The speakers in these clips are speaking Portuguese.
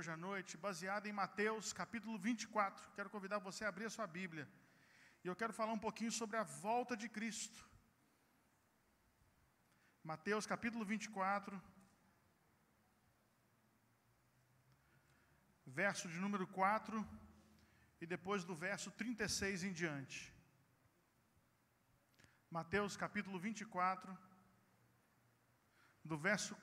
hoje à noite, baseada em Mateus capítulo 24. Quero convidar você a abrir a sua Bíblia. E eu quero falar um pouquinho sobre a volta de Cristo. Mateus capítulo 24, verso de número 4 e depois do verso 36 em diante. Mateus capítulo 24, do verso,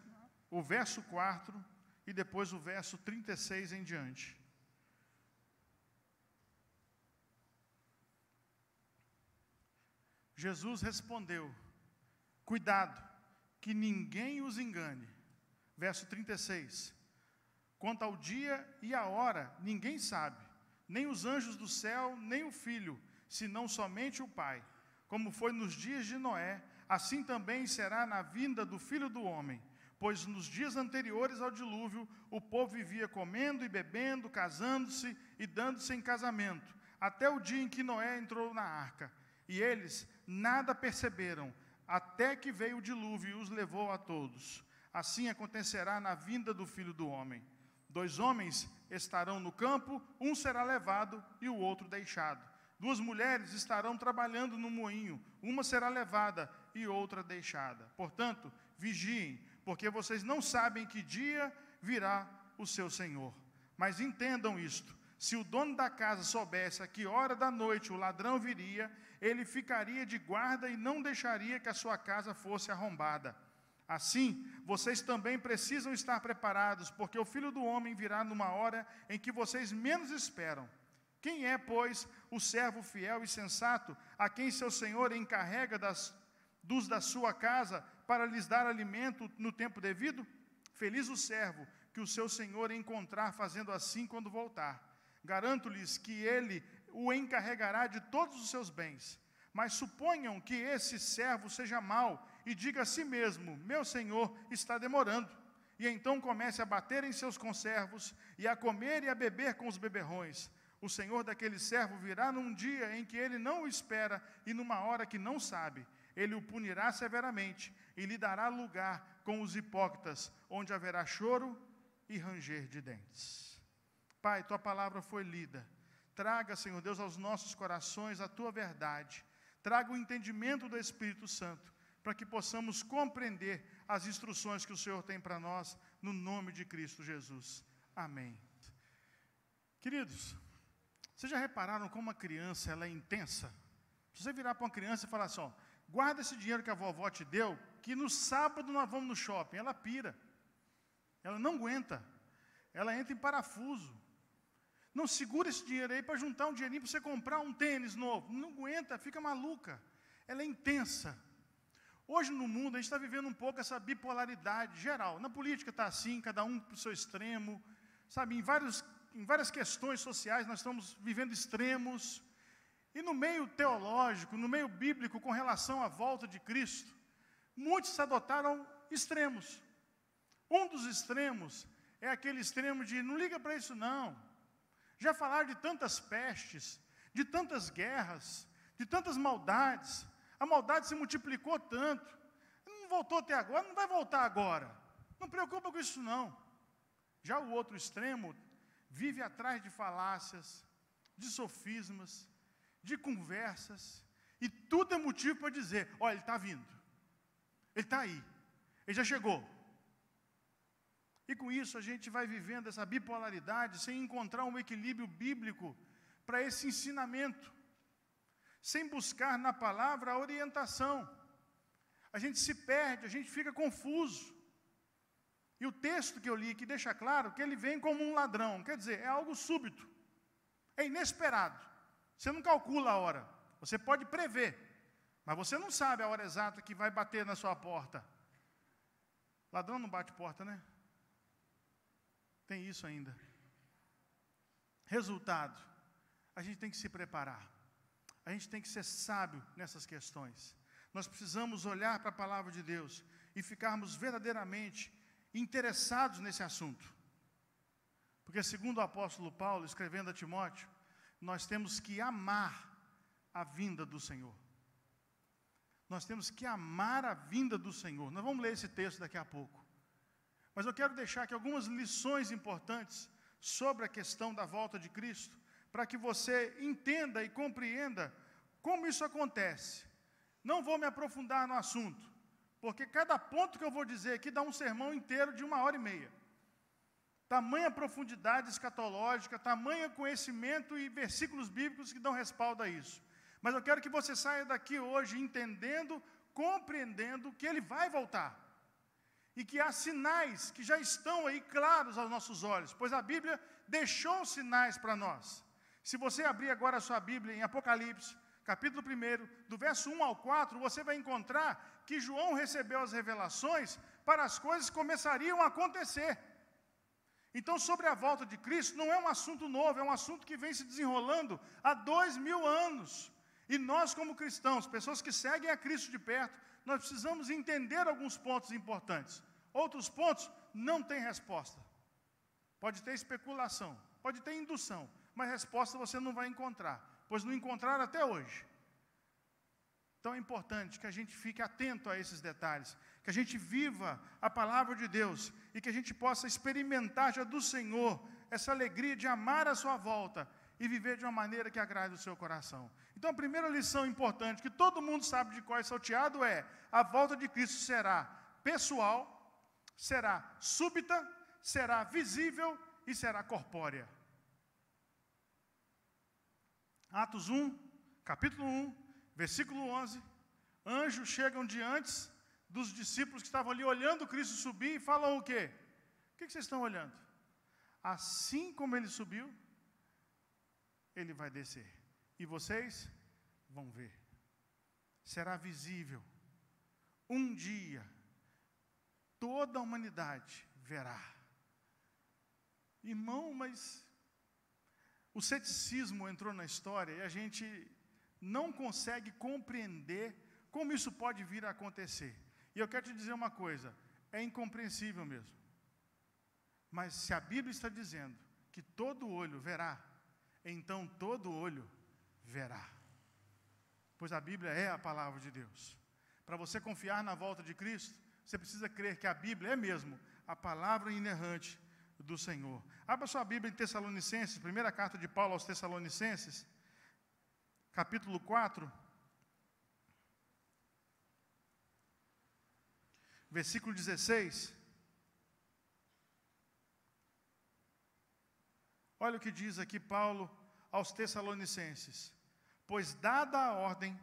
o verso 4 e depois o verso 36 em diante. Jesus respondeu: Cuidado, que ninguém os engane. Verso 36. Quanto ao dia e a hora, ninguém sabe, nem os anjos do céu, nem o filho, senão somente o Pai. Como foi nos dias de Noé, assim também será na vinda do filho do homem. Pois nos dias anteriores ao dilúvio, o povo vivia comendo e bebendo, casando-se e dando-se em casamento, até o dia em que Noé entrou na arca. E eles nada perceberam, até que veio o dilúvio e os levou a todos. Assim acontecerá na vinda do filho do homem. Dois homens estarão no campo, um será levado e o outro deixado. Duas mulheres estarão trabalhando no moinho, uma será levada e outra deixada. Portanto, vigiem, porque vocês não sabem que dia virá o seu Senhor. Mas entendam isto: se o dono da casa soubesse a que hora da noite o ladrão viria, ele ficaria de guarda e não deixaria que a sua casa fosse arrombada. Assim, vocês também precisam estar preparados, porque o filho do homem virá numa hora em que vocês menos esperam. Quem é, pois, o servo fiel e sensato, a quem seu senhor encarrega das, dos da sua casa para lhes dar alimento no tempo devido? Feliz o servo que o seu senhor encontrar fazendo assim quando voltar. Garanto-lhes que ele o encarregará de todos os seus bens. Mas suponham que esse servo seja mau e diga a si mesmo: Meu senhor está demorando. E então comece a bater em seus conservos, e a comer e a beber com os beberrões. O senhor daquele servo virá num dia em que ele não o espera e numa hora que não sabe. Ele o punirá severamente e lhe dará lugar com os hipócritas, onde haverá choro e ranger de dentes. Pai, tua palavra foi lida. Traga, Senhor Deus, aos nossos corações a tua verdade. Traga o entendimento do Espírito Santo para que possamos compreender as instruções que o Senhor tem para nós, no nome de Cristo Jesus. Amém. Queridos, vocês já repararam como uma criança ela é intensa? Se você virar para uma criança e falar assim, ó, guarda esse dinheiro que a vovó te deu, que no sábado nós vamos no shopping, ela pira. Ela não aguenta. Ela entra em parafuso. Não segura esse dinheiro aí para juntar um dinheirinho para você comprar um tênis novo. Não aguenta, fica maluca. Ela é intensa. Hoje no mundo a gente está vivendo um pouco essa bipolaridade geral. Na política está assim, cada um para o seu extremo. Sabe, em, vários, em várias questões sociais nós estamos vivendo extremos. E no meio teológico, no meio bíblico, com relação à volta de Cristo, muitos adotaram extremos. Um dos extremos é aquele extremo de não liga para isso não. Já falaram de tantas pestes, de tantas guerras, de tantas maldades. A maldade se multiplicou tanto. Não voltou até agora, não vai voltar agora. Não preocupa com isso não. Já o outro extremo vive atrás de falácias, de sofismas, de conversas, e tudo é motivo para dizer: olha, ele está vindo, ele está aí, ele já chegou. E com isso a gente vai vivendo essa bipolaridade sem encontrar um equilíbrio bíblico para esse ensinamento sem buscar na palavra a orientação. A gente se perde, a gente fica confuso. E o texto que eu li aqui deixa claro que ele vem como um ladrão, quer dizer, é algo súbito, é inesperado. Você não calcula a hora, você pode prever, mas você não sabe a hora exata que vai bater na sua porta. Ladrão não bate porta, né? Tem isso ainda. Resultado: a gente tem que se preparar. A gente tem que ser sábio nessas questões. Nós precisamos olhar para a palavra de Deus e ficarmos verdadeiramente interessados nesse assunto. Porque, segundo o apóstolo Paulo, escrevendo a Timóteo, nós temos que amar a vinda do Senhor. Nós temos que amar a vinda do Senhor. Nós vamos ler esse texto daqui a pouco. Mas eu quero deixar aqui algumas lições importantes sobre a questão da volta de Cristo, para que você entenda e compreenda como isso acontece. Não vou me aprofundar no assunto, porque cada ponto que eu vou dizer aqui dá um sermão inteiro de uma hora e meia. Tamanha profundidade escatológica, tamanho conhecimento e versículos bíblicos que dão respaldo a isso. Mas eu quero que você saia daqui hoje entendendo, compreendendo que ele vai voltar. E que há sinais que já estão aí claros aos nossos olhos, pois a Bíblia deixou sinais para nós. Se você abrir agora a sua Bíblia em Apocalipse, capítulo 1, do verso 1 ao 4, você vai encontrar que João recebeu as revelações para as coisas que começariam a acontecer. Então, sobre a volta de Cristo, não é um assunto novo, é um assunto que vem se desenrolando há dois mil anos. E nós, como cristãos, pessoas que seguem a Cristo de perto, nós precisamos entender alguns pontos importantes. Outros pontos não têm resposta. Pode ter especulação, pode ter indução, mas resposta você não vai encontrar, pois não encontraram até hoje. Então é importante que a gente fique atento a esses detalhes, que a gente viva a palavra de Deus e que a gente possa experimentar já do Senhor essa alegria de amar a sua volta e viver de uma maneira que agrade o seu coração. Então, a primeira lição importante que todo mundo sabe de qual é salteado é: a volta de Cristo será pessoal, será súbita, será visível e será corpórea. Atos 1, capítulo 1, versículo 11. Anjos chegam diante dos discípulos que estavam ali olhando Cristo subir e falam o quê? O que vocês estão olhando? Assim como ele subiu, ele vai descer. E vocês vão ver. Será visível. Um dia, toda a humanidade verá. Irmão, mas o ceticismo entrou na história e a gente não consegue compreender como isso pode vir a acontecer. E eu quero te dizer uma coisa: é incompreensível mesmo. Mas se a Bíblia está dizendo que todo olho verá, então todo olho verá. Pois a Bíblia é a palavra de Deus. Para você confiar na volta de Cristo, você precisa crer que a Bíblia é mesmo a palavra inerrante do Senhor. Abra sua Bíblia em Tessalonicenses, primeira carta de Paulo aos Tessalonicenses, capítulo 4, versículo 16. Olha o que diz aqui Paulo aos Tessalonicenses: Pois, dada a ordem,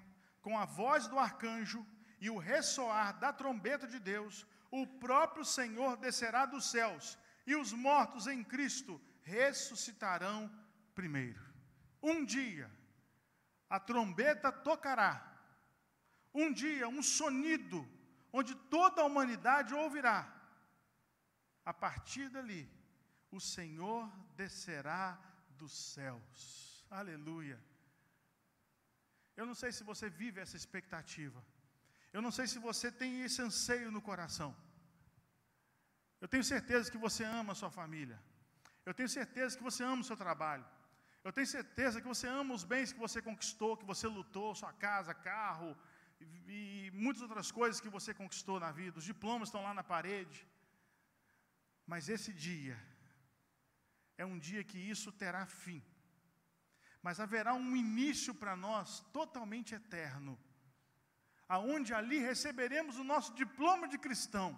com a voz do arcanjo e o ressoar da trombeta de Deus, o próprio Senhor descerá dos céus, e os mortos em Cristo ressuscitarão primeiro. Um dia, a trombeta tocará. Um dia, um sonido, onde toda a humanidade ouvirá. A partir dali, o Senhor descerá dos céus. Aleluia. Eu não sei se você vive essa expectativa. Eu não sei se você tem esse anseio no coração. Eu tenho certeza que você ama a sua família. Eu tenho certeza que você ama o seu trabalho. Eu tenho certeza que você ama os bens que você conquistou, que você lutou, sua casa, carro e, e muitas outras coisas que você conquistou na vida. Os diplomas estão lá na parede. Mas esse dia é um dia que isso terá fim. Mas haverá um início para nós totalmente eterno, aonde ali receberemos o nosso diploma de cristão,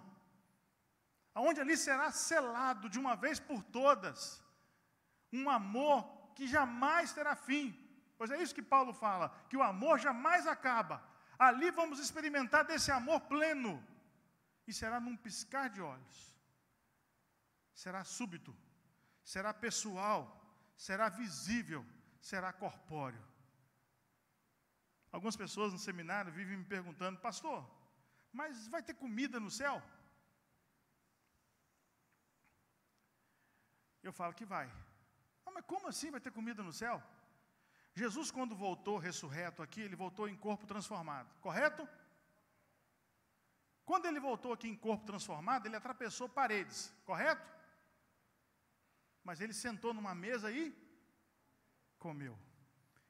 aonde ali será selado de uma vez por todas um amor que jamais terá fim. Pois é isso que Paulo fala, que o amor jamais acaba. Ali vamos experimentar desse amor pleno. E será num piscar de olhos. Será súbito será pessoal, será visível, será corpóreo. Algumas pessoas no seminário vivem me perguntando, pastor, mas vai ter comida no céu? Eu falo que vai. Ah, mas como assim vai ter comida no céu? Jesus, quando voltou ressurreto aqui, ele voltou em corpo transformado, correto? Quando ele voltou aqui em corpo transformado, ele atravessou paredes, correto? mas ele sentou numa mesa e comeu.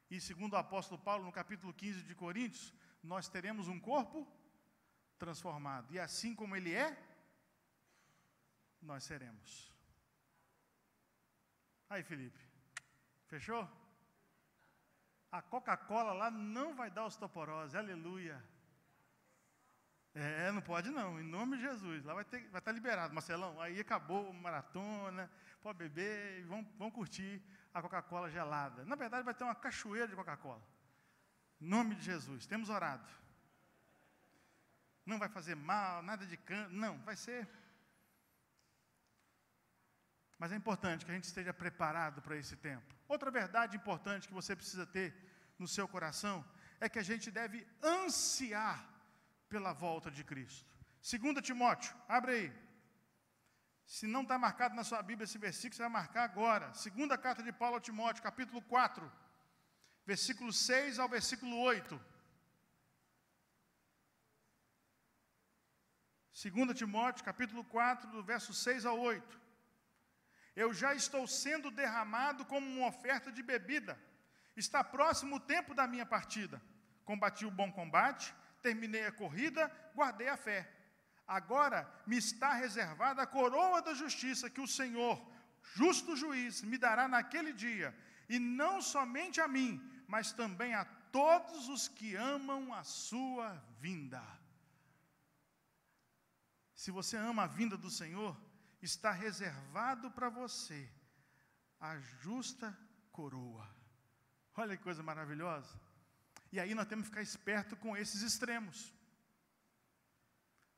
E segundo o apóstolo Paulo, no capítulo 15 de Coríntios, nós teremos um corpo transformado. E assim como ele é, nós seremos. Aí, Felipe, fechou? A Coca-Cola lá não vai dar osteoporose, aleluia. É, não pode não, em nome de Jesus. Lá vai, ter, vai estar liberado, Marcelão. Aí acabou a maratona, pode beber, vão, vão curtir a Coca-Cola gelada. Na verdade, vai ter uma cachoeira de Coca-Cola. Em nome de Jesus, temos orado. Não vai fazer mal, nada de canto, não, vai ser. Mas é importante que a gente esteja preparado para esse tempo. Outra verdade importante que você precisa ter no seu coração é que a gente deve ansiar pela volta de Cristo. 2 Timóteo, abre aí. Se não está marcado na sua Bíblia esse versículo, você vai marcar agora. Segunda carta de Paulo a Timóteo, capítulo 4, versículo 6 ao versículo 8. 2 Timóteo, capítulo 4, do verso 6 ao 8. Eu já estou sendo derramado como uma oferta de bebida. Está próximo o tempo da minha partida. Combati o bom combate, terminei a corrida, guardei a fé. Agora me está reservada a coroa da justiça que o Senhor, justo juiz, me dará naquele dia, e não somente a mim, mas também a todos os que amam a sua vinda. Se você ama a vinda do Senhor, está reservado para você a justa coroa. Olha que coisa maravilhosa. E aí nós temos que ficar esperto com esses extremos.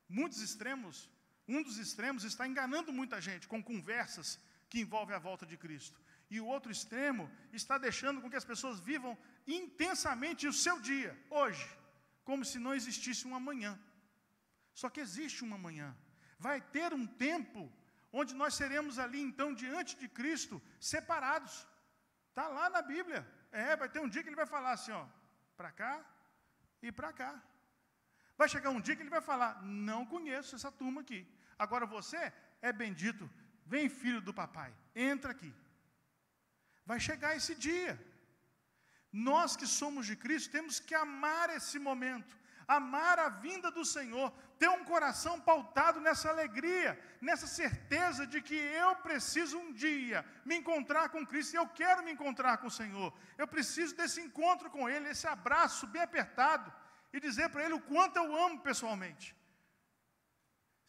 Muitos extremos, um dos extremos está enganando muita gente com conversas que envolvem a volta de Cristo. E o outro extremo está deixando com que as pessoas vivam intensamente o seu dia, hoje, como se não existisse um amanhã. Só que existe um amanhã. Vai ter um tempo onde nós seremos ali, então, diante de Cristo, separados. Está lá na Bíblia. É, vai ter um dia que ele vai falar assim, ó, para cá e para cá. Vai chegar um dia que ele vai falar: Não conheço essa turma aqui. Agora você é bendito. Vem, filho do papai, entra aqui. Vai chegar esse dia. Nós que somos de Cristo temos que amar esse momento amar a vinda do Senhor, ter um coração pautado nessa alegria, nessa certeza de que eu preciso um dia me encontrar com Cristo, e eu quero me encontrar com o Senhor. Eu preciso desse encontro com Ele, esse abraço bem apertado, e dizer para Ele o quanto eu amo pessoalmente.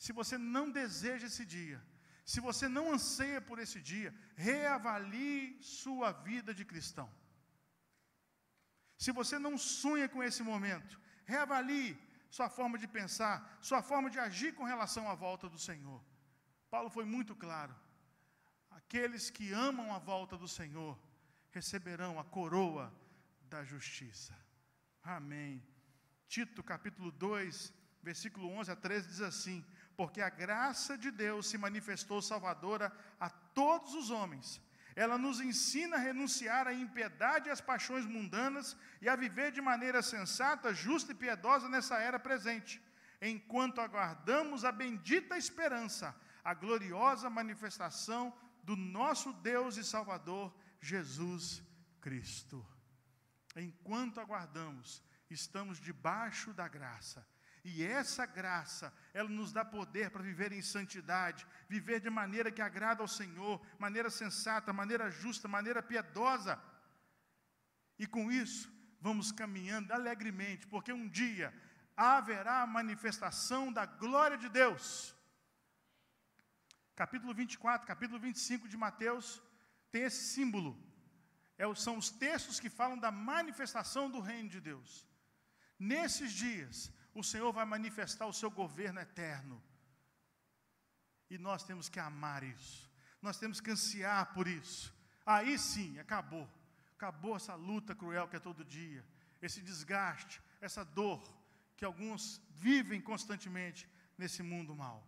Se você não deseja esse dia, se você não anseia por esse dia, reavalie sua vida de cristão. Se você não sonha com esse momento, Reavalie sua forma de pensar, sua forma de agir com relação à volta do Senhor. Paulo foi muito claro. Aqueles que amam a volta do Senhor receberão a coroa da justiça. Amém. Tito capítulo 2, versículo 11 a 13 diz assim: Porque a graça de Deus se manifestou salvadora a todos os homens ela nos ensina a renunciar à impiedade e às paixões mundanas e a viver de maneira sensata, justa e piedosa nessa era presente, enquanto aguardamos a bendita esperança, a gloriosa manifestação do nosso Deus e Salvador, Jesus Cristo. Enquanto aguardamos, estamos debaixo da graça e essa graça, ela nos dá poder para viver em santidade, viver de maneira que agrada ao Senhor, maneira sensata, maneira justa, maneira piedosa. E com isso, vamos caminhando alegremente, porque um dia haverá a manifestação da glória de Deus. Capítulo 24, capítulo 25 de Mateus tem esse símbolo. É, são os textos que falam da manifestação do reino de Deus. Nesses dias, o Senhor vai manifestar o seu governo eterno. E nós temos que amar isso. Nós temos que ansiar por isso. Aí sim, acabou. Acabou essa luta cruel que é todo dia. Esse desgaste, essa dor que alguns vivem constantemente nesse mundo mal.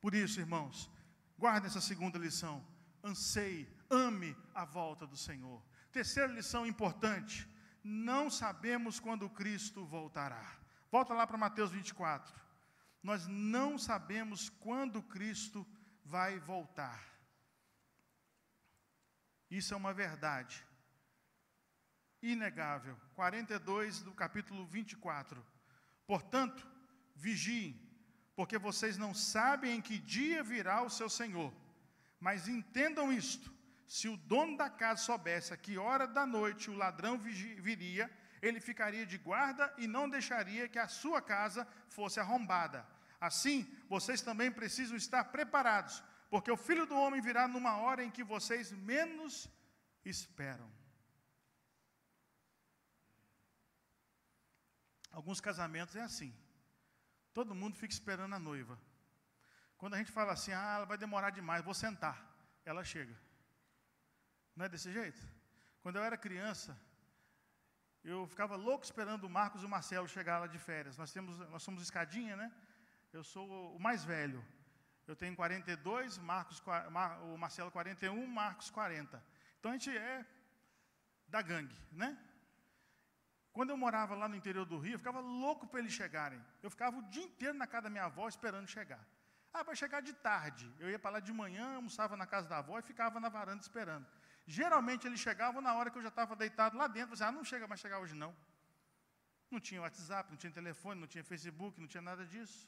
Por isso, irmãos, guarde essa segunda lição. Anseie, ame a volta do Senhor. Terceira lição importante: não sabemos quando Cristo voltará. Volta lá para Mateus 24. Nós não sabemos quando Cristo vai voltar. Isso é uma verdade inegável. 42 do capítulo 24. Portanto, vigiem, porque vocês não sabem em que dia virá o seu Senhor. Mas entendam isto: se o dono da casa soubesse a que hora da noite o ladrão viria, ele ficaria de guarda e não deixaria que a sua casa fosse arrombada. Assim, vocês também precisam estar preparados, porque o filho do homem virá numa hora em que vocês menos esperam. Alguns casamentos é assim. Todo mundo fica esperando a noiva. Quando a gente fala assim, ah, ela vai demorar demais, vou sentar. Ela chega. Não é desse jeito? Quando eu era criança, eu ficava louco esperando o Marcos e o Marcelo chegar lá de férias. Nós, temos, nós somos escadinha, né? Eu sou o mais velho. Eu tenho 42, Marcos, o Marcelo 41, Marcos 40. Então a gente é da gangue, né? Quando eu morava lá no interior do Rio, eu ficava louco para eles chegarem. Eu ficava o dia inteiro na casa da minha avó esperando chegar. Ah, vai chegar de tarde. Eu ia para lá de manhã, almoçava na casa da avó e ficava na varanda esperando. Geralmente eles chegavam na hora que eu já estava deitado lá dentro. Você, ah, não chega mais chegar hoje não. Não tinha WhatsApp, não tinha telefone, não tinha Facebook, não tinha nada disso.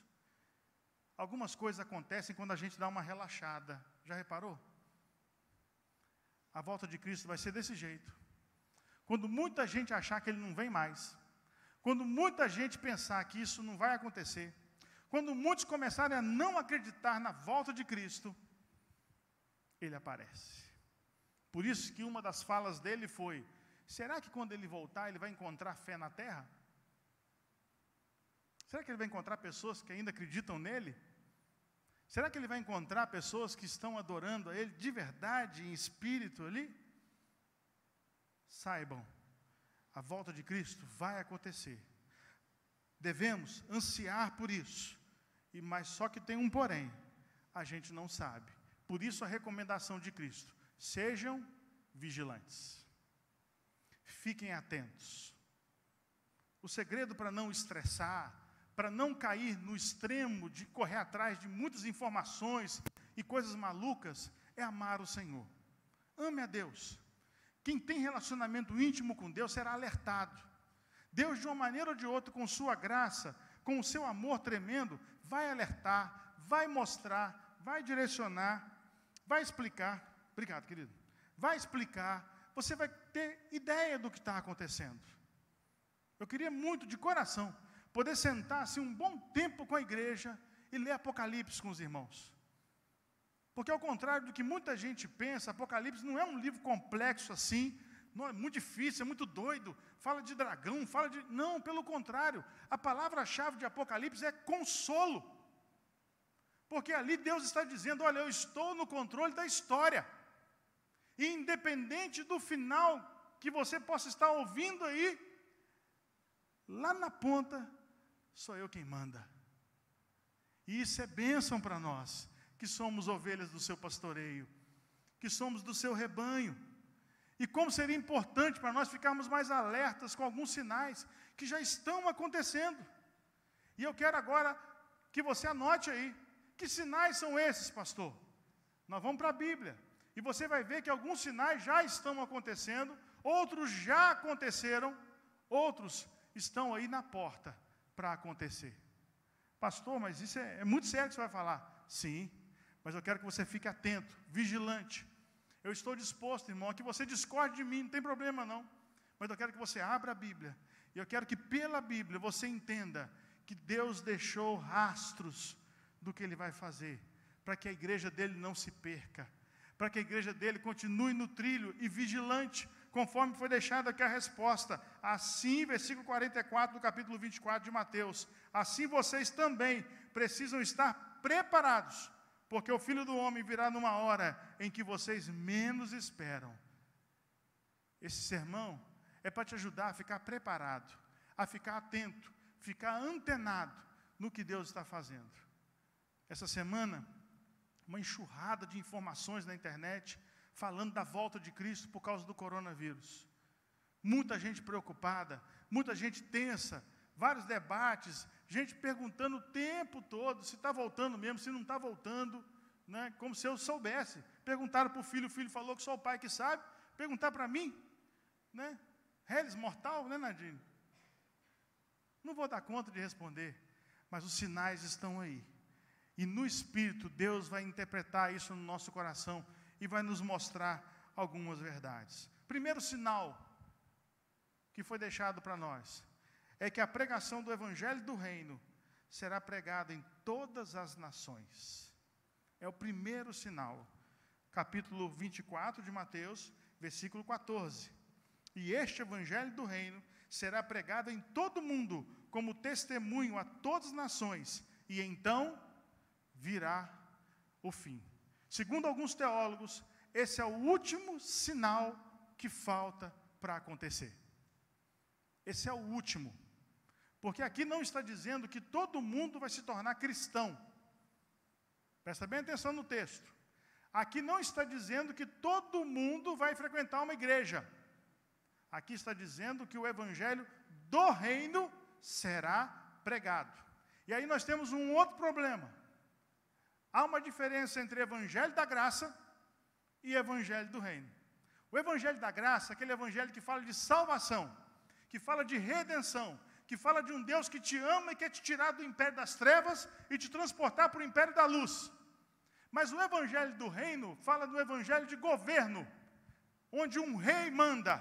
Algumas coisas acontecem quando a gente dá uma relaxada. Já reparou? A volta de Cristo vai ser desse jeito. Quando muita gente achar que ele não vem mais. Quando muita gente pensar que isso não vai acontecer. Quando muitos começarem a não acreditar na volta de Cristo, ele aparece. Por isso que uma das falas dele foi: será que quando ele voltar ele vai encontrar fé na terra? Será que ele vai encontrar pessoas que ainda acreditam nele? Será que ele vai encontrar pessoas que estão adorando a Ele de verdade, em espírito ali? Saibam, a volta de Cristo vai acontecer. Devemos ansiar por isso. E mas só que tem um porém, a gente não sabe. Por isso a recomendação de Cristo: sejam vigilantes. Fiquem atentos. O segredo para não estressar, para não cair no extremo de correr atrás de muitas informações e coisas malucas, é amar o Senhor. Ame a Deus. Quem tem relacionamento íntimo com Deus será alertado. Deus, de uma maneira ou de outra, com sua graça, com o seu amor tremendo, vai alertar, vai mostrar, vai direcionar, vai explicar. Obrigado, querido. Vai explicar. Você vai ter ideia do que está acontecendo. Eu queria muito, de coração, poder sentar-se um bom tempo com a igreja e ler Apocalipse com os irmãos. Porque, ao contrário do que muita gente pensa, Apocalipse não é um livro complexo assim, não é muito difícil, é muito doido, fala de dragão, fala de. Não, pelo contrário, a palavra-chave de Apocalipse é consolo. Porque ali Deus está dizendo: olha, eu estou no controle da história. Independente do final que você possa estar ouvindo aí, lá na ponta, sou eu quem manda. E isso é bênção para nós, que somos ovelhas do seu pastoreio, que somos do seu rebanho. E como seria importante para nós ficarmos mais alertas com alguns sinais que já estão acontecendo. E eu quero agora que você anote aí, que sinais são esses, pastor? Nós vamos para a Bíblia. E você vai ver que alguns sinais já estão acontecendo, outros já aconteceram, outros estão aí na porta para acontecer. Pastor, mas isso é, é muito sério que você vai falar. Sim, mas eu quero que você fique atento, vigilante. Eu estou disposto, irmão, a que você discorde de mim, não tem problema não. Mas eu quero que você abra a Bíblia. E eu quero que pela Bíblia você entenda que Deus deixou rastros do que Ele vai fazer, para que a igreja dele não se perca, para que a igreja dele continue no trilho e vigilante, conforme foi deixada aqui a resposta. Assim, versículo 44 do capítulo 24 de Mateus. Assim vocês também precisam estar preparados, porque o filho do homem virá numa hora em que vocês menos esperam. Esse sermão é para te ajudar a ficar preparado, a ficar atento, ficar antenado no que Deus está fazendo. Essa semana, uma enxurrada de informações na internet falando da volta de Cristo por causa do coronavírus. Muita gente preocupada, muita gente tensa, vários debates, gente perguntando o tempo todo se está voltando mesmo, se não está voltando, né, como se eu soubesse. Perguntaram para o filho, o filho falou que só o pai que sabe. Perguntar para mim, né? Reles mortal, né, Nadine? Não vou dar conta de responder, mas os sinais estão aí. E no Espírito, Deus vai interpretar isso no nosso coração e vai nos mostrar algumas verdades. Primeiro sinal que foi deixado para nós é que a pregação do Evangelho do Reino será pregada em todas as nações. É o primeiro sinal. Capítulo 24 de Mateus, versículo 14. E este Evangelho do Reino será pregado em todo o mundo como testemunho a todas as nações, e então virá o fim. Segundo alguns teólogos, esse é o último sinal que falta para acontecer. Esse é o último. Porque aqui não está dizendo que todo mundo vai se tornar cristão. Presta bem atenção no texto. Aqui não está dizendo que todo mundo vai frequentar uma igreja. Aqui está dizendo que o evangelho do reino será pregado. E aí nós temos um outro problema. Há uma diferença entre evangelho da graça e evangelho do reino. O evangelho da graça, aquele evangelho que fala de salvação, que fala de redenção, que fala de um Deus que te ama e quer te tirar do império das trevas e te transportar para o império da luz. Mas o evangelho do reino fala do evangelho de governo, onde um rei manda,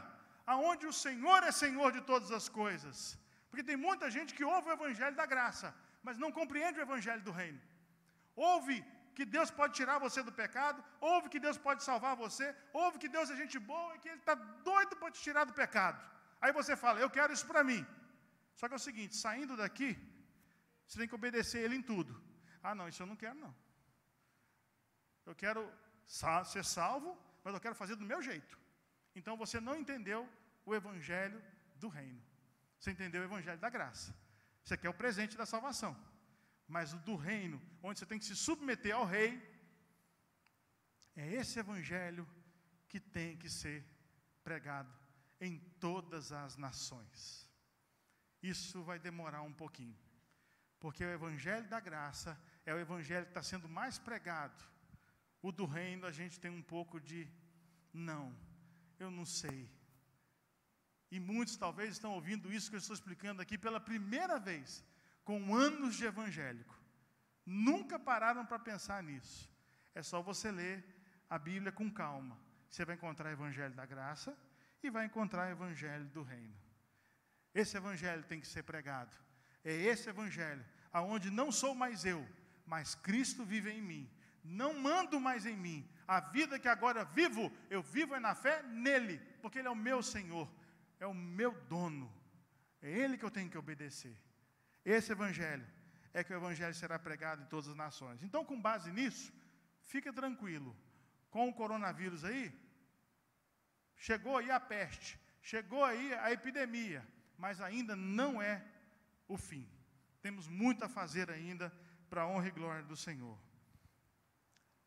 aonde o Senhor é Senhor de todas as coisas. Porque tem muita gente que ouve o evangelho da graça, mas não compreende o evangelho do reino. Ouve que Deus pode tirar você do pecado, ouve que Deus pode salvar você, ouve que Deus é gente boa e que Ele está doido para te tirar do pecado. Aí você fala, eu quero isso para mim. Só que é o seguinte, saindo daqui, você tem que obedecer Ele em tudo. Ah, não, isso eu não quero, não. Eu quero ser salvo, mas eu quero fazer do meu jeito. Então você não entendeu o Evangelho do Reino. Você entendeu o Evangelho da graça. Você quer o presente da salvação. Mas o do reino, onde você tem que se submeter ao rei, é esse Evangelho que tem que ser pregado em todas as nações. Isso vai demorar um pouquinho, porque o Evangelho da graça é o Evangelho que está sendo mais pregado. O do reino a gente tem um pouco de, não, eu não sei. E muitos talvez estão ouvindo isso que eu estou explicando aqui pela primeira vez, com anos de evangélico. Nunca pararam para pensar nisso. É só você ler a Bíblia com calma. Você vai encontrar o Evangelho da graça e vai encontrar o Evangelho do reino. Esse Evangelho tem que ser pregado. É esse Evangelho, aonde não sou mais eu, mas Cristo vive em mim. Não mando mais em mim. A vida que agora vivo, eu vivo é na fé nele, porque Ele é o meu Senhor, é o meu dono. É Ele que eu tenho que obedecer. Esse Evangelho é que o Evangelho será pregado em todas as nações. Então, com base nisso, fica tranquilo. Com o coronavírus aí, chegou aí a peste, chegou aí a epidemia, mas ainda não é o fim. Temos muito a fazer ainda para a honra e glória do Senhor.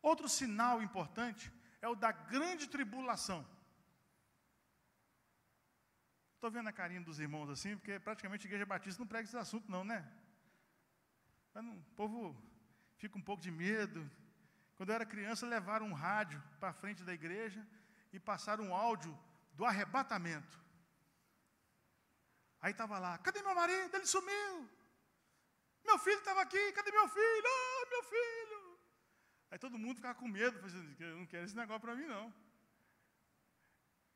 Outro sinal importante é o da grande tribulação. Estou vendo a carinha dos irmãos assim, porque praticamente a igreja batista não prega esse assunto, não, né? O povo fica um pouco de medo. Quando eu era criança, levaram um rádio para a frente da igreja e passaram um áudio do arrebatamento. Aí estava lá, cadê meu marido? Ele sumiu. Meu filho estava aqui, cadê meu filho? Ah, meu filho. Aí todo mundo ficava com medo, assim, eu não quero esse negócio para mim, não.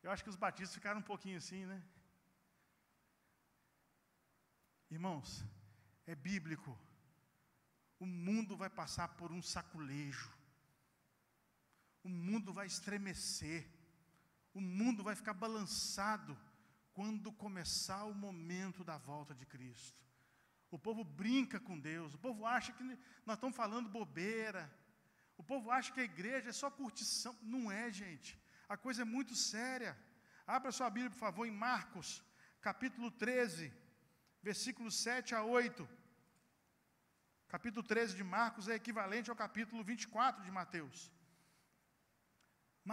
Eu acho que os batistas ficaram um pouquinho assim, né? Irmãos, é bíblico. O mundo vai passar por um saculejo. O mundo vai estremecer. O mundo vai ficar balançado quando começar o momento da volta de Cristo. O povo brinca com Deus, o povo acha que nós estamos falando bobeira. O povo acha que a igreja é só curtição. Não é, gente. A coisa é muito séria. Abra sua Bíblia, por favor, em Marcos, capítulo 13 versículos 7 a 8. Capítulo 13 de Marcos é equivalente ao capítulo 24 de Mateus.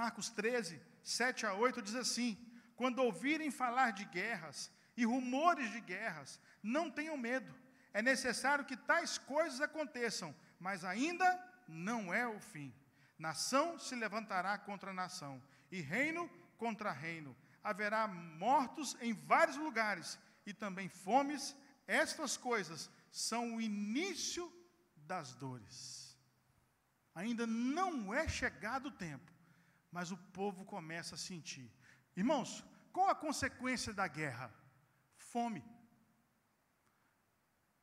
Marcos 13, 7 a 8 diz assim: Quando ouvirem falar de guerras e rumores de guerras, não tenham medo. É necessário que tais coisas aconteçam, mas ainda não é o fim. Nação se levantará contra nação, e reino contra reino. Haverá mortos em vários lugares, e também fomes, estas coisas são o início das dores. Ainda não é chegado o tempo, mas o povo começa a sentir. Irmãos, qual a consequência da guerra? Fome.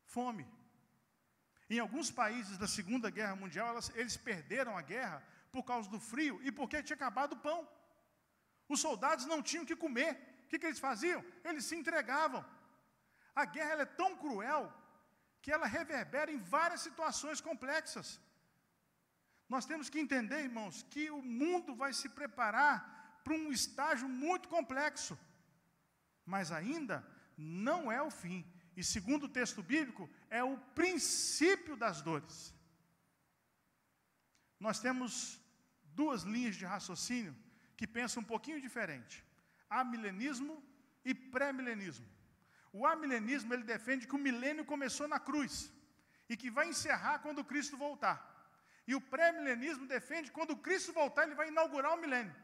Fome. Em alguns países da Segunda Guerra Mundial, elas, eles perderam a guerra por causa do frio e porque tinha acabado o pão. Os soldados não tinham que comer. Que, que eles faziam? Eles se entregavam. A guerra é tão cruel que ela reverbera em várias situações complexas. Nós temos que entender, irmãos, que o mundo vai se preparar para um estágio muito complexo, mas ainda não é o fim. E segundo o texto bíblico, é o princípio das dores. Nós temos duas linhas de raciocínio que pensam um pouquinho diferente: amilenismo e pré-milenismo. O amilenismo ele defende que o milênio começou na cruz e que vai encerrar quando Cristo voltar. E o pré-milenismo defende que quando Cristo voltar, ele vai inaugurar o milênio.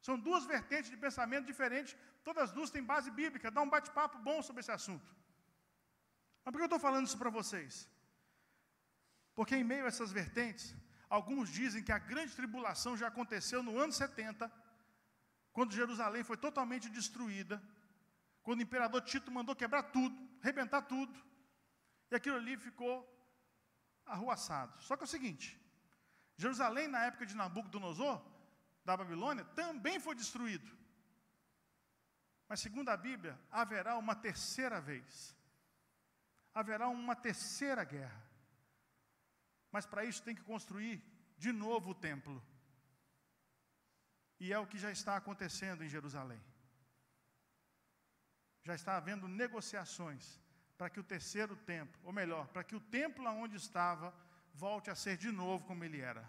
São duas vertentes de pensamento diferentes, todas duas têm base bíblica, dá um bate-papo bom sobre esse assunto. Mas por que eu estou falando isso para vocês? Porque em meio a essas vertentes, alguns dizem que a grande tribulação já aconteceu no ano 70, quando Jerusalém foi totalmente destruída, quando o imperador Tito mandou quebrar tudo, arrebentar tudo, e aquilo ali ficou arruaçado. Só que é o seguinte: Jerusalém, na época de Nabucodonosor, da Babilônia, também foi destruído. Mas, segundo a Bíblia, haverá uma terceira vez. Haverá uma terceira guerra. Mas para isso tem que construir de novo o templo. E é o que já está acontecendo em Jerusalém já está havendo negociações para que o terceiro templo, ou melhor, para que o templo onde estava volte a ser de novo como ele era.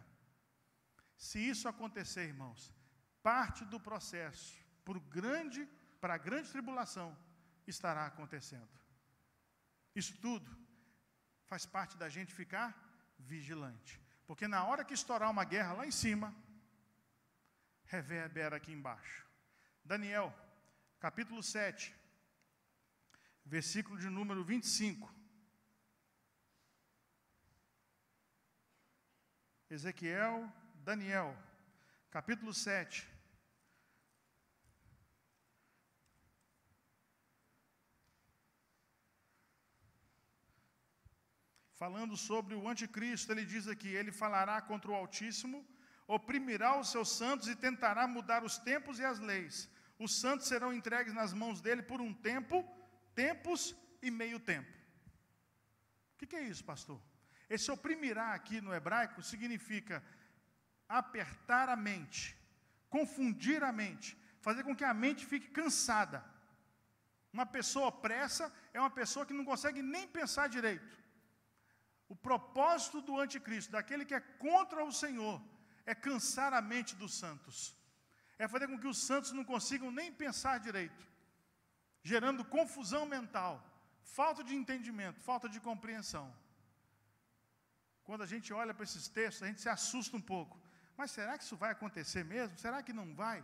Se isso acontecer, irmãos, parte do processo para, grande, para a grande tribulação estará acontecendo. Isso tudo faz parte da gente ficar vigilante. Porque na hora que estourar uma guerra lá em cima, reverbera aqui embaixo. Daniel, capítulo 7, versículo de número 25. Ezequiel, Daniel, capítulo 7. Falando sobre o anticristo, ele diz aqui: ele falará contra o Altíssimo, oprimirá os seus santos e tentará mudar os tempos e as leis. Os santos serão entregues nas mãos dele por um tempo tempos e meio tempo. O que, é isso, pastor? Esse oprimirá aqui no hebraico significa apertar a mente, confundir a mente, fazer com que a mente fique cansada. Uma pessoa pressa é uma pessoa que não consegue nem pensar direito. O propósito do anticristo, daquele que é contra o Senhor, é cansar a mente dos santos. É fazer com que os santos não consigam nem pensar direito gerando confusão mental, falta de entendimento, falta de compreensão. Quando a gente olha para esses textos, a gente se assusta um pouco. Mas será que isso vai acontecer mesmo? Será que não vai?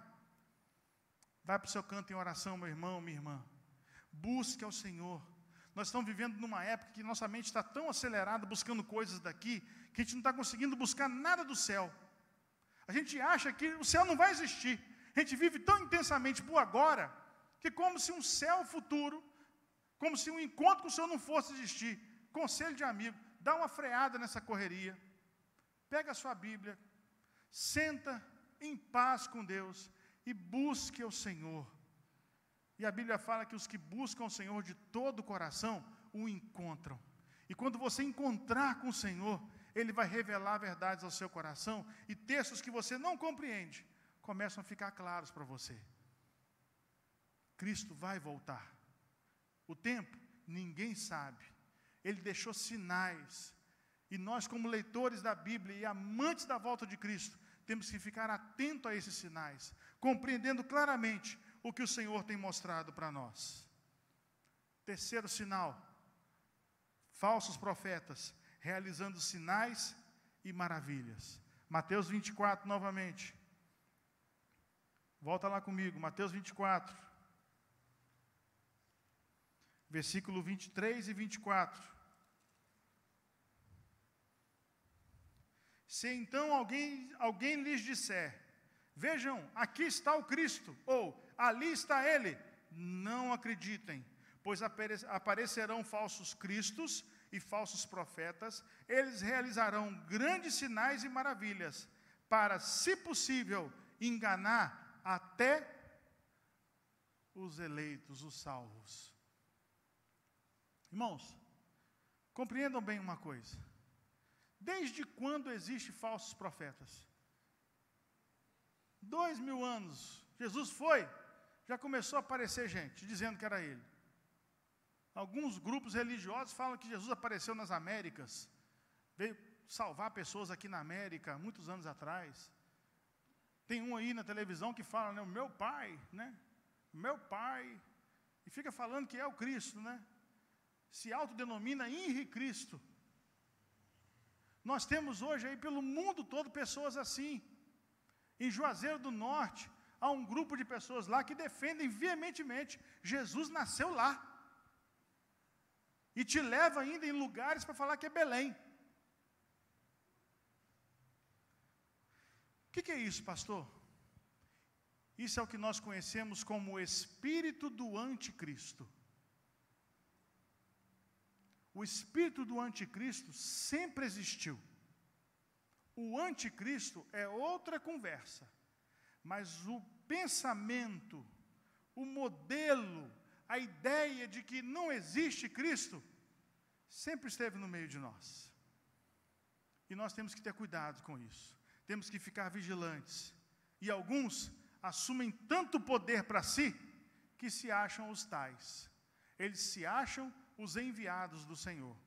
Vai para o seu canto em oração, meu irmão, minha irmã. Busque ao Senhor. Nós estamos vivendo numa época que nossa mente está tão acelerada buscando coisas daqui, que a gente não está conseguindo buscar nada do céu. A gente acha que o céu não vai existir. A gente vive tão intensamente por agora, que como se um céu futuro, como se um encontro com o Senhor não fosse existir. Conselho de amigo, dá uma freada nessa correria. Pega a sua Bíblia, senta em paz com Deus e busque o Senhor. E a Bíblia fala que os que buscam o Senhor de todo o coração o encontram. E quando você encontrar com o Senhor, Ele vai revelar verdades ao seu coração e textos que você não compreende começam a ficar claros para você. Cristo vai voltar. O tempo, ninguém sabe. Ele deixou sinais. E nós, como leitores da Bíblia e amantes da volta de Cristo, temos que ficar atento a esses sinais, compreendendo claramente o que o Senhor tem mostrado para nós. Terceiro sinal: falsos profetas realizando sinais e maravilhas. Mateus 24, novamente. Volta lá comigo, Mateus 24 versículo 23 e 24. Se então alguém, alguém lhes disser, Vejam, aqui está o Cristo, ou ali está ele. Não acreditem, pois aparecerão falsos cristos e falsos profetas, eles realizarão grandes sinais e maravilhas, para, se possível, enganar até os eleitos, os salvos. Irmãos, compreendam bem uma coisa. Desde quando existem falsos profetas? Dois mil anos. Jesus foi, já começou a aparecer gente dizendo que era ele. Alguns grupos religiosos falam que Jesus apareceu nas Américas, veio salvar pessoas aqui na América, muitos anos atrás. Tem um aí na televisão que fala, né, o meu pai, né? Meu pai. E fica falando que é o Cristo, né? Se autodenomina Henri Cristo. Nós temos hoje aí pelo mundo todo pessoas assim. Em Juazeiro do Norte, há um grupo de pessoas lá que defendem veementemente: Jesus nasceu lá. E te leva ainda em lugares para falar que é Belém. O que, que é isso, pastor? Isso é o que nós conhecemos como o espírito do anticristo. O espírito do anticristo sempre existiu. O anticristo é outra conversa. Mas o pensamento, o modelo, a ideia de que não existe Cristo, sempre esteve no meio de nós. E nós temos que ter cuidado com isso. Temos que ficar vigilantes. E alguns assumem tanto poder para si que se acham os tais. Eles se acham os enviados do Senhor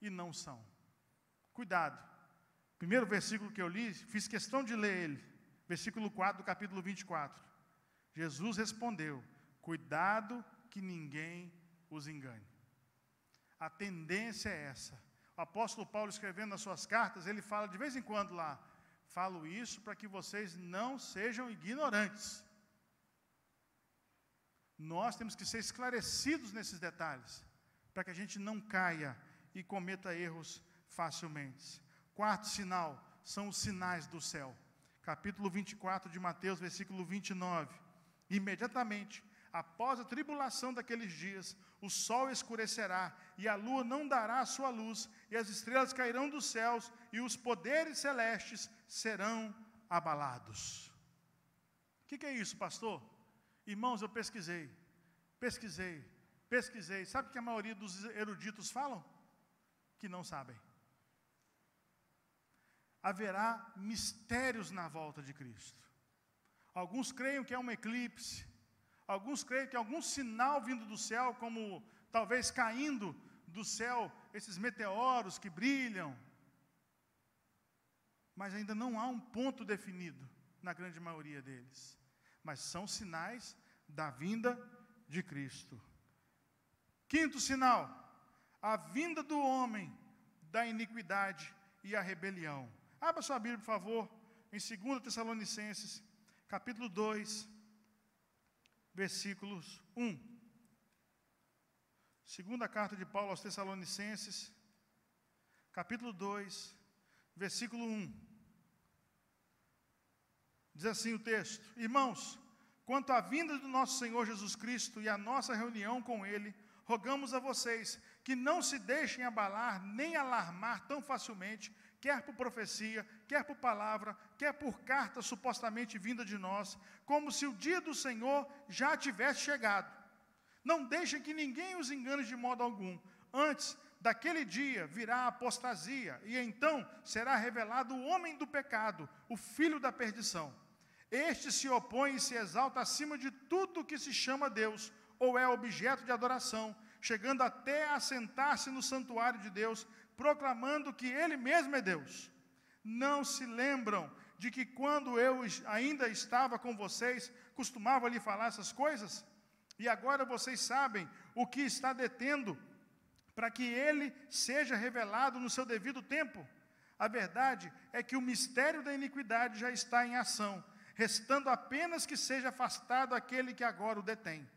e não são. Cuidado. Primeiro versículo que eu li, fiz questão de ler ele. Versículo 4 do capítulo 24. Jesus respondeu: Cuidado que ninguém os engane. A tendência é essa. O apóstolo Paulo, escrevendo nas suas cartas, ele fala de vez em quando lá: Falo isso para que vocês não sejam ignorantes. Nós temos que ser esclarecidos nesses detalhes, para que a gente não caia e cometa erros facilmente. Quarto sinal são os sinais do céu. Capítulo 24 de Mateus, versículo 29. Imediatamente após a tribulação daqueles dias, o sol escurecerá e a lua não dará a sua luz, e as estrelas cairão dos céus, e os poderes celestes serão abalados. O que, que, é isso, pastor? Irmãos, eu pesquisei, pesquisei, pesquisei. Sabe o que a maioria dos eruditos falam? Que não sabem. Haverá mistérios na volta de Cristo. Alguns creem que é um eclipse, Alguns creem que algum sinal vindo do céu, como talvez caindo do céu, esses meteoros que brilham. Mas ainda não há um ponto definido na grande maioria deles. Mas são sinais da vinda de Cristo. Quinto sinal: a vinda do homem da iniquidade e a rebelião. Abra sua Bíblia, por favor, em 2 Tessalonicenses, capítulo 2, versículos 1. Segunda carta de Paulo aos Tessalonicenses, capítulo 2, versículo 1. Diz assim o texto: Irmãos, quanto à vinda do nosso Senhor Jesus Cristo e à nossa reunião com Ele, rogamos a vocês que não se deixem abalar nem alarmar tão facilmente quer por profecia, quer por palavra, quer por carta supostamente vinda de nós, como se o dia do Senhor já tivesse chegado. Não deixem que ninguém os engane de modo algum. Antes daquele dia virá a apostasia, e então será revelado o homem do pecado, o filho da perdição. Este se opõe e se exalta acima de tudo que se chama Deus, ou é objeto de adoração, chegando até a sentar-se no santuário de Deus, proclamando que Ele mesmo é Deus. Não se lembram de que quando eu ainda estava com vocês, costumava lhe falar essas coisas? E agora vocês sabem o que está detendo para que ele seja revelado no seu devido tempo. A verdade é que o mistério da iniquidade já está em ação, restando apenas que seja afastado aquele que agora o detém.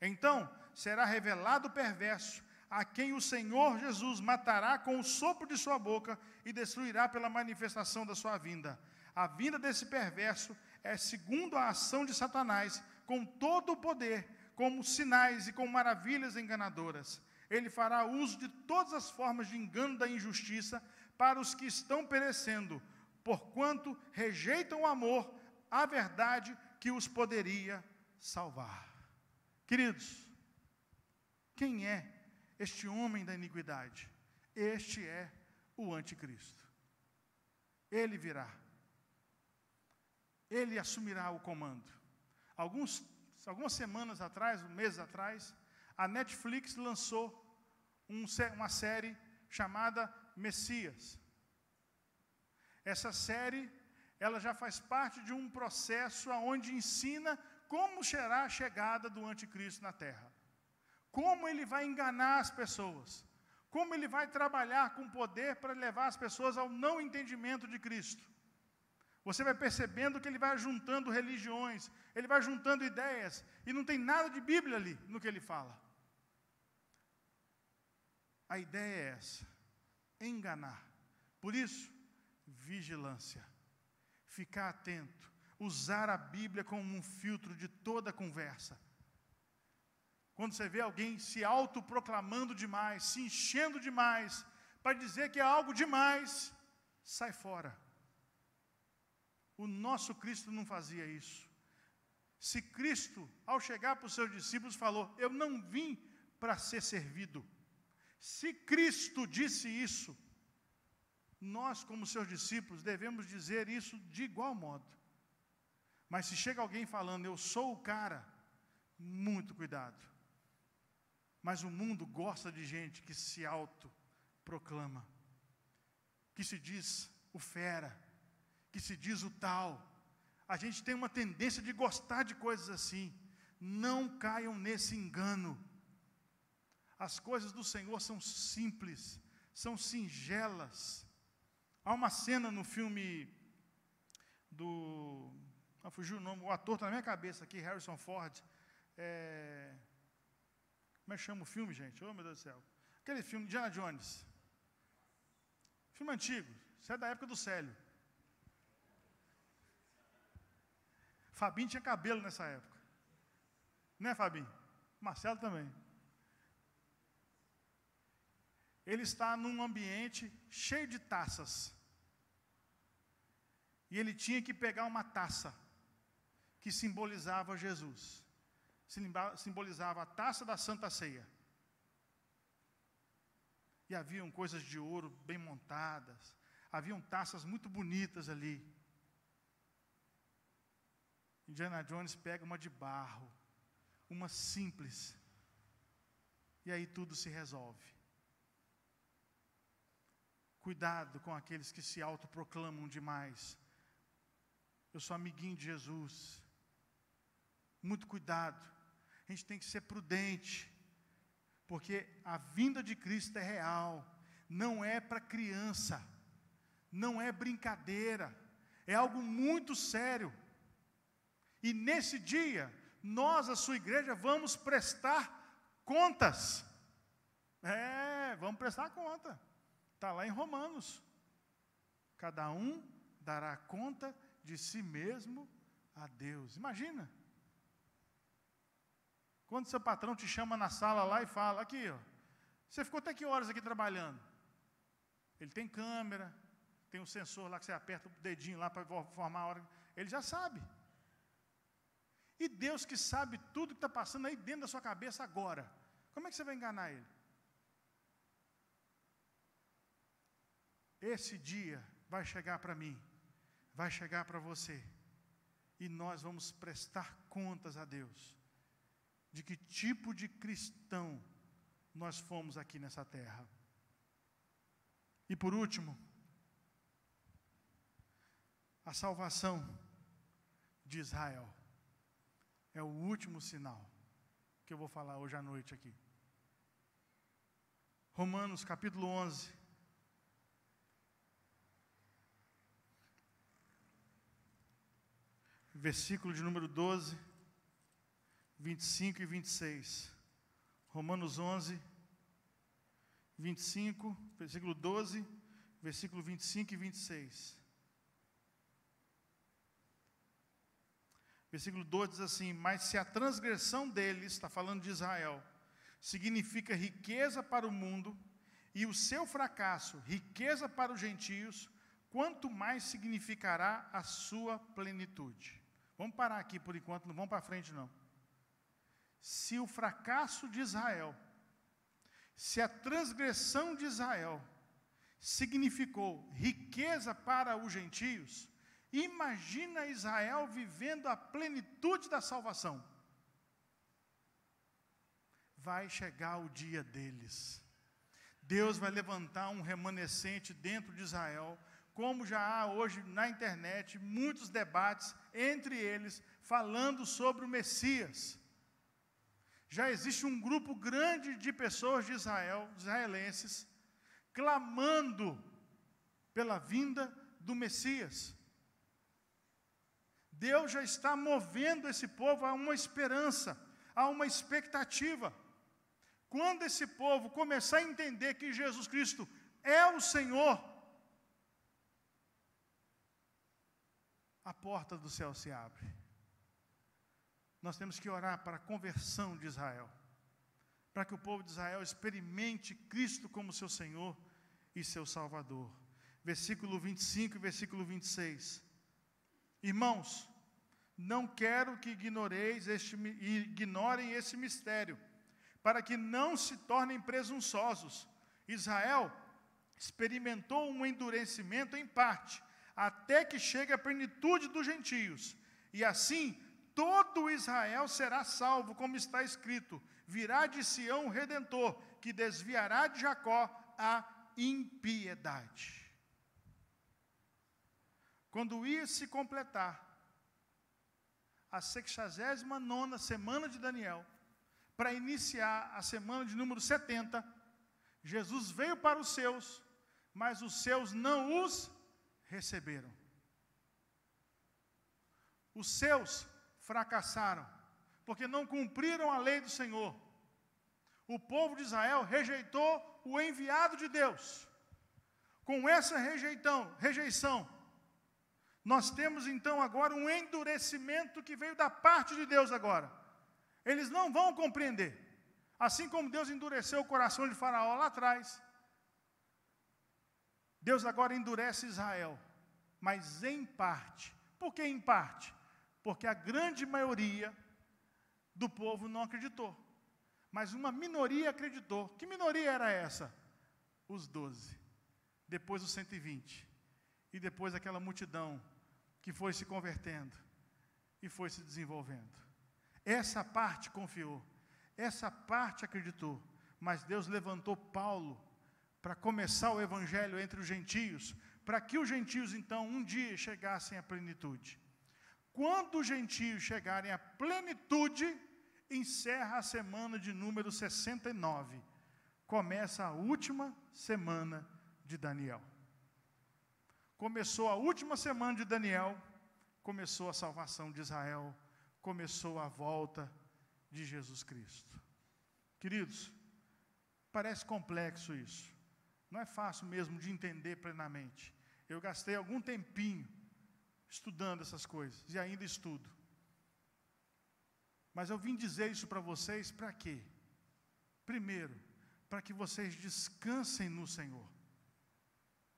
Então será revelado o perverso, a quem o Senhor Jesus matará com o sopro de sua boca e destruirá pela manifestação da sua vinda. A vinda desse perverso é segundo a ação de Satanás, com todo o poder, como sinais e com maravilhas enganadoras. Ele fará uso de todas as formas de engano da injustiça para os que estão perecendo, porquanto rejeitam o amor, a verdade que os poderia salvar. Queridos, quem é este homem da iniquidade? Este é o anticristo. Ele virá. Ele assumirá o comando. Alguns, algumas semanas atrás, meses atrás, a Netflix lançou um, uma série chamada Messias. Essa série, ela já faz parte de um processo onde ensina como será a chegada do anticristo na terra. Como ele vai enganar as pessoas. Como ele vai trabalhar com poder para levar as pessoas ao não entendimento de Cristo. Você vai percebendo que ele vai juntando religiões, ele vai juntando ideias, e não tem nada de Bíblia ali no que ele fala. A ideia é essa: enganar. Por isso, vigilância. Ficar atento. Usar a Bíblia como um filtro de toda conversa. Quando você vê alguém se autoproclamando demais, se enchendo demais, para dizer que é algo demais, sai fora. O nosso Cristo não fazia isso. Se Cristo, ao chegar para os seus discípulos, falou: Eu não vim para ser servido. Se Cristo disse isso, nós, como seus discípulos, devemos dizer isso de igual modo. Mas se chega alguém falando, eu sou o cara, muito cuidado. Mas o mundo gosta de gente que se autoproclama, que se diz o fera, que se diz o tal. A gente tem uma tendência de gostar de coisas assim. Não caiam nesse engano. As coisas do Senhor são simples, são singelas. Há uma cena no filme do. Ah, fugiu o nome, o ator está na minha cabeça aqui, Harrison Ford. É, como é que chama o filme, gente? Oh, meu Deus do céu. Aquele filme, Indiana Jones. Filme antigo, isso é da época do Célio. Fabinho tinha cabelo nessa época. Né, Fabinho? Marcelo também. Ele está num ambiente cheio de taças. E ele tinha que pegar uma taça que simbolizava Jesus. Simbolizava a taça da Santa Ceia. E haviam coisas de ouro bem montadas. Haviam taças muito bonitas ali. Indiana Jones pega uma de barro, uma simples, e aí tudo se resolve. Cuidado com aqueles que se autoproclamam demais. Eu sou amiguinho de Jesus. Muito cuidado. A gente tem que ser prudente, porque a vinda de Cristo é real, não é para criança, não é brincadeira, é algo muito sério. E nesse dia, nós, a sua igreja, vamos prestar contas. É, vamos prestar conta. Está lá em Romanos. Cada um dará conta de si mesmo a Deus. Imagina. Quando seu patrão te chama na sala lá e fala: Aqui, ó, você ficou até que horas aqui trabalhando? Ele tem câmera, tem um sensor lá que você aperta o dedinho lá para formar a hora. Ele já sabe. E Deus que sabe tudo que está passando aí dentro da sua cabeça agora. Como é que você vai enganar Ele? Esse dia vai chegar para mim, vai chegar para você, e nós vamos prestar contas a Deus de que tipo de cristão nós fomos aqui nessa terra. E por último, a salvação de Israel é o último sinal que eu vou falar hoje à noite aqui. Romanos capítulo 11. Versículo de número 12, 25 e 26. Romanos 11, 25, versículo 12, versículo 25 e 26. Versículo 2 diz assim: Mas se a transgressão deles, está falando de Israel, significa riqueza para o mundo, e o seu fracasso, riqueza para os gentios, quanto mais significará a sua plenitude. Vamos parar aqui por enquanto, não vamos para frente não. Se o fracasso de Israel, se a transgressão de Israel significou riqueza para os gentios, imagina Israel vivendo a plenitude da salvação. Vai chegar o dia deles. Deus vai levantar um remanescente dentro de Israel como já há hoje na internet muitos debates entre eles falando sobre o Messias. Já existe um grupo grande de pessoas de Israel, israelenses, clamando pela vinda do Messias. Deus já está movendo esse povo a uma esperança, a uma expectativa. Quando esse povo começar a entender que Jesus Cristo é o Senhor, a porta do céu se abre. Nós temos que orar para a conversão de Israel, para que o povo de Israel experimente Cristo como seu Senhor e seu Salvador. Versículo 25 e versículo 26. Irmãos, não quero que ignoreis este, ignorem esse mistério, para que não se tornem presunçosos. Israel experimentou um endurecimento em parte, até que chegue a plenitude dos gentios. E assim, todo Israel será salvo, como está escrito: virá de Sião o redentor, que desviará de Jacó a impiedade. Quando ia se completar a 69 semana de Daniel, para iniciar a semana de número 70, Jesus veio para os seus, mas os seus não os receberam. Os seus fracassaram, porque não cumpriram a lei do Senhor. O povo de Israel rejeitou o enviado de Deus. Com essa rejeitão, rejeição, nós temos então agora um endurecimento que veio da parte de Deus agora. Eles não vão compreender. Assim como Deus endureceu o coração de Faraó lá atrás, Deus agora endurece Israel, mas em parte. Por que em parte? Porque a grande maioria do povo não acreditou. Mas uma minoria acreditou. Que minoria era essa? Os doze. Depois os 120. E depois aquela multidão que foi se convertendo e foi se desenvolvendo. Essa parte confiou. Essa parte acreditou. Mas Deus levantou Paulo para começar o evangelho entre os gentios, para que os gentios então um dia chegassem à plenitude. Quando os gentios chegarem à plenitude, encerra a semana de número 69. Começa a última semana de Daniel. Começou a última semana de Daniel, começou a salvação de Israel, começou a volta de Jesus Cristo. Queridos, parece complexo isso. Não é fácil mesmo de entender plenamente. Eu gastei algum tempinho estudando essas coisas e ainda estudo. Mas eu vim dizer isso para vocês para quê? Primeiro, para que vocês descansem no Senhor,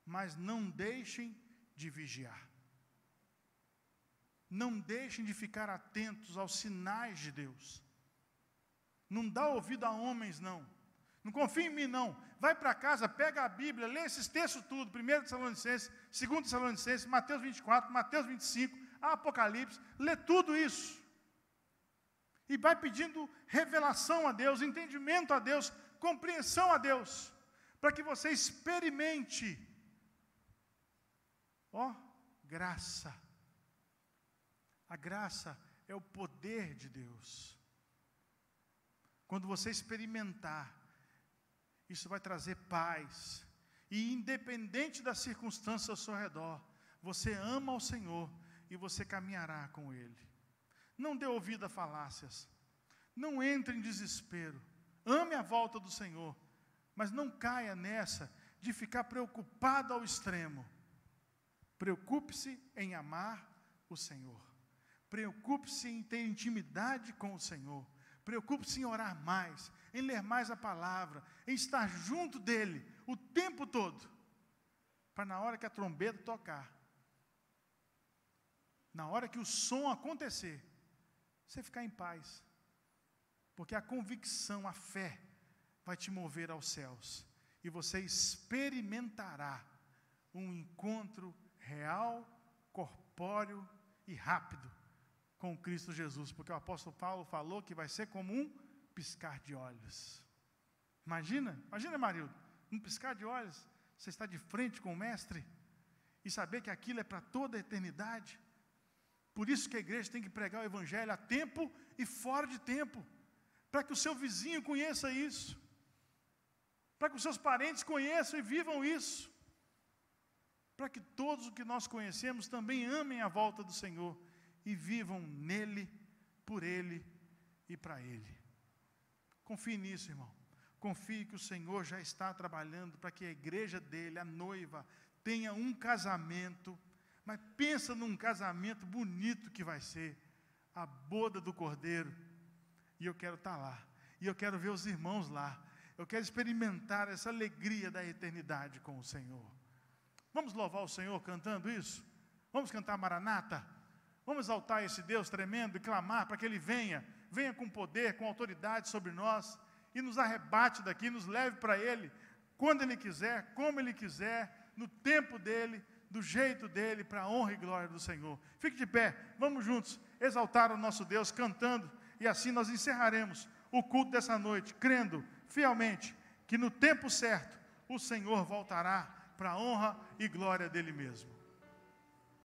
mas não deixem de vigiar. Não deixem de ficar atentos aos sinais de Deus. Não dá ouvido a homens, não. Não confia em mim, não. Vai para casa, pega a Bíblia, lê esses textos tudo. 1 Tessalonicenses, 2 Tessalonicenses, Mateus 24, Mateus 25, Apocalipse. Lê tudo isso. E vai pedindo revelação a Deus, entendimento a Deus, compreensão a Deus. Para que você experimente. Ó, graça. A graça é o poder de Deus. Quando você experimentar isso vai trazer paz. E independente das circunstâncias ao seu redor, você ama o Senhor e você caminhará com Ele. Não dê ouvido a falácias. Não entre em desespero. Ame a volta do Senhor. Mas não caia nessa de ficar preocupado ao extremo. Preocupe-se em amar o Senhor. Preocupe-se em ter intimidade com o Senhor. Preocupe-se em orar mais, em ler mais a palavra, em estar junto dele o tempo todo. Para na hora que a trombeta tocar, na hora que o som acontecer, você ficar em paz. Porque a convicção, a fé, vai te mover aos céus. E você experimentará um encontro real, corpóreo e rápido com Cristo Jesus, porque o apóstolo Paulo falou que vai ser como um piscar de olhos. Imagina, imagina, Marildo, um piscar de olhos, você está de frente com o Mestre e saber que aquilo é para toda a eternidade. Por isso que a igreja tem que pregar o Evangelho a tempo e fora de tempo, para que o seu vizinho conheça isso, para que os seus parentes conheçam e vivam isso, para que todos o que nós conhecemos também amem a volta do Senhor e vivam nele, por ele e para ele. Confie nisso, irmão. Confie que o Senhor já está trabalhando para que a igreja dele, a noiva, tenha um casamento, mas pensa num casamento bonito que vai ser a boda do Cordeiro. E eu quero estar lá. E eu quero ver os irmãos lá. Eu quero experimentar essa alegria da eternidade com o Senhor. Vamos louvar o Senhor cantando isso? Vamos cantar Maranata? Vamos exaltar esse Deus tremendo e clamar para que Ele venha, venha com poder, com autoridade sobre nós e nos arrebate daqui, nos leve para Ele, quando Ele quiser, como Ele quiser, no tempo dEle, do jeito dEle, para a honra e glória do Senhor. Fique de pé, vamos juntos exaltar o nosso Deus cantando e assim nós encerraremos o culto dessa noite, crendo fielmente que no tempo certo o Senhor voltará para a honra e glória dEle mesmo.